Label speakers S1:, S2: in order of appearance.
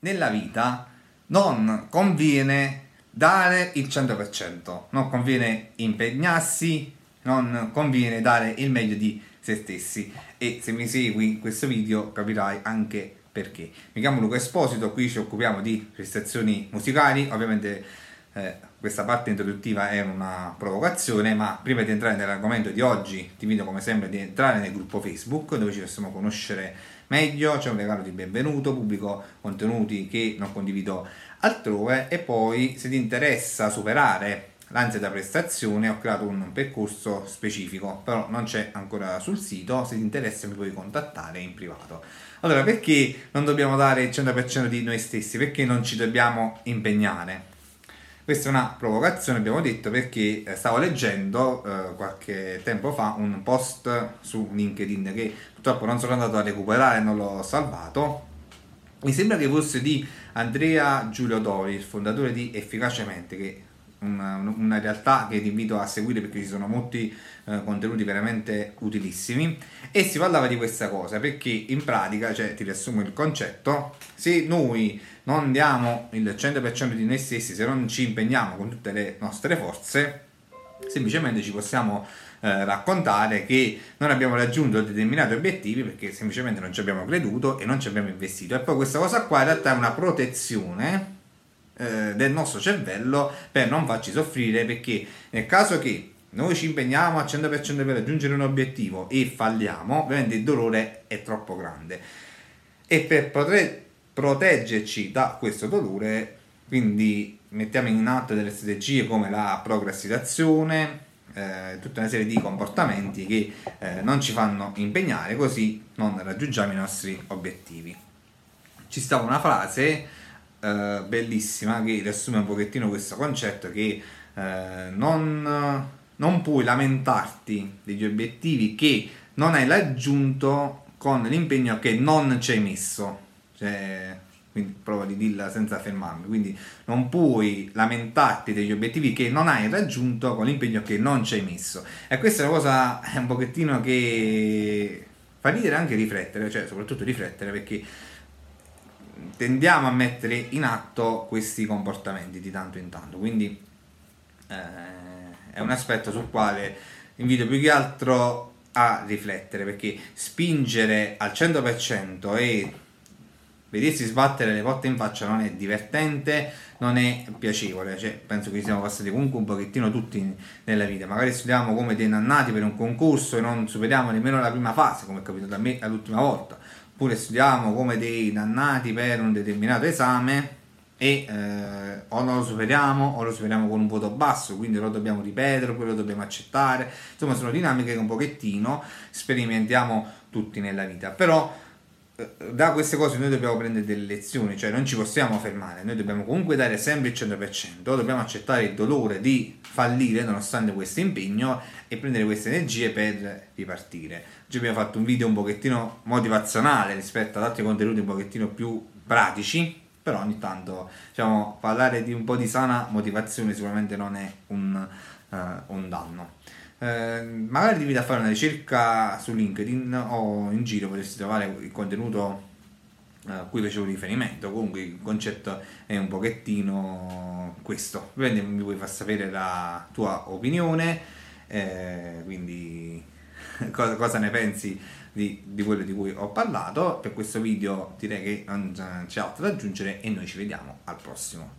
S1: nella vita non conviene dare il 100%, non conviene impegnarsi, non conviene dare il meglio di se stessi e se mi segui in questo video capirai anche perché. Mi chiamo Luca Esposito, qui ci occupiamo di prestazioni musicali, ovviamente eh, questa parte introduttiva è una provocazione, ma prima di entrare nell'argomento di oggi ti invito come sempre di entrare nel gruppo Facebook dove ci possiamo conoscere meglio, c'è un regalo di benvenuto, pubblico contenuti che non condivido altrove e poi se ti interessa superare l'ansia da prestazione ho creato un percorso specifico, però non c'è ancora sul sito, se ti interessa mi puoi contattare in privato. Allora, perché non dobbiamo dare il 100% di noi stessi? Perché non ci dobbiamo impegnare? Questa è una provocazione, abbiamo detto, perché eh, stavo leggendo eh, qualche tempo fa un post su LinkedIn che purtroppo non sono andato a recuperare, non l'ho salvato. Mi sembra che fosse di Andrea Giulio Dori, il fondatore di Efficacemente, che una, una, realtà che ti invito a seguire perché ci sono molti eh, contenuti veramente utilissimi. E si parlava di questa cosa perché in pratica, cioè ti riassumo il concetto, se noi non diamo il 100% di noi stessi, se non ci impegniamo con tutte le nostre forze, semplicemente ci possiamo eh, raccontare che non abbiamo raggiunto determinati obiettivi perché semplicemente non ci abbiamo creduto e non ci abbiamo investito. E poi questa cosa qua in realtà è una protezione eh, del nostro cervello per non farci soffrire perché nel caso che noi ci impegniamo al 100% per raggiungere un obiettivo e falliamo, ovviamente il dolore è troppo grande. E per poter proteggerci da questo dolore, quindi mettiamo in atto delle strategie come la procrastinazione, eh, tutta una serie di comportamenti che eh, non ci fanno impegnare, così non raggiungiamo i nostri obiettivi. Ci stava una frase eh, bellissima che riassume un pochettino questo concetto che eh, non, non puoi lamentarti degli obiettivi che non hai raggiunto con l'impegno che non ci hai messo. Cioè, quindi prova di dirla senza fermarmi. Quindi non puoi lamentarti degli obiettivi che non hai raggiunto con l'impegno che non ci hai messo. E questa è una cosa è un pochettino che fa ridere anche riflettere, cioè soprattutto riflettere perché tendiamo a mettere in atto questi comportamenti di tanto in tanto. Quindi eh, è un aspetto sul quale invito più che altro a riflettere perché spingere al 100% e vedersi sbattere le porte in faccia non è divertente, non è piacevole, cioè, penso che siamo passati comunque un pochettino tutti nella vita, magari studiamo come dei nannati per un concorso e non superiamo nemmeno la prima fase, come è capitato a me l'ultima volta, oppure studiamo come dei dannati per un determinato esame e eh, o non lo superiamo o lo superiamo con un voto basso, quindi lo dobbiamo ripetere oppure lo dobbiamo accettare. Insomma, sono dinamiche che un pochettino sperimentiamo tutti nella vita. Però da queste cose noi dobbiamo prendere delle lezioni, cioè non ci possiamo fermare, noi dobbiamo comunque dare sempre il 100%, dobbiamo accettare il dolore di fallire nonostante questo impegno e prendere queste energie per ripartire. Oggi abbiamo fatto un video un pochettino motivazionale rispetto ad altri contenuti un pochettino più pratici, però ogni tanto diciamo, parlare di un po' di sana motivazione sicuramente non è un, uh, un danno. Eh, magari invito a fare una ricerca su LinkedIn o in giro potresti trovare il contenuto eh, a cui facevo riferimento. Comunque il concetto è un pochettino questo. Quindi mi puoi far sapere la tua opinione, eh, quindi cosa, cosa, ne pensi di, di, quello di cui ho parlato. Per questo video direi che non c'è altro da aggiungere e noi ci vediamo al prossimo.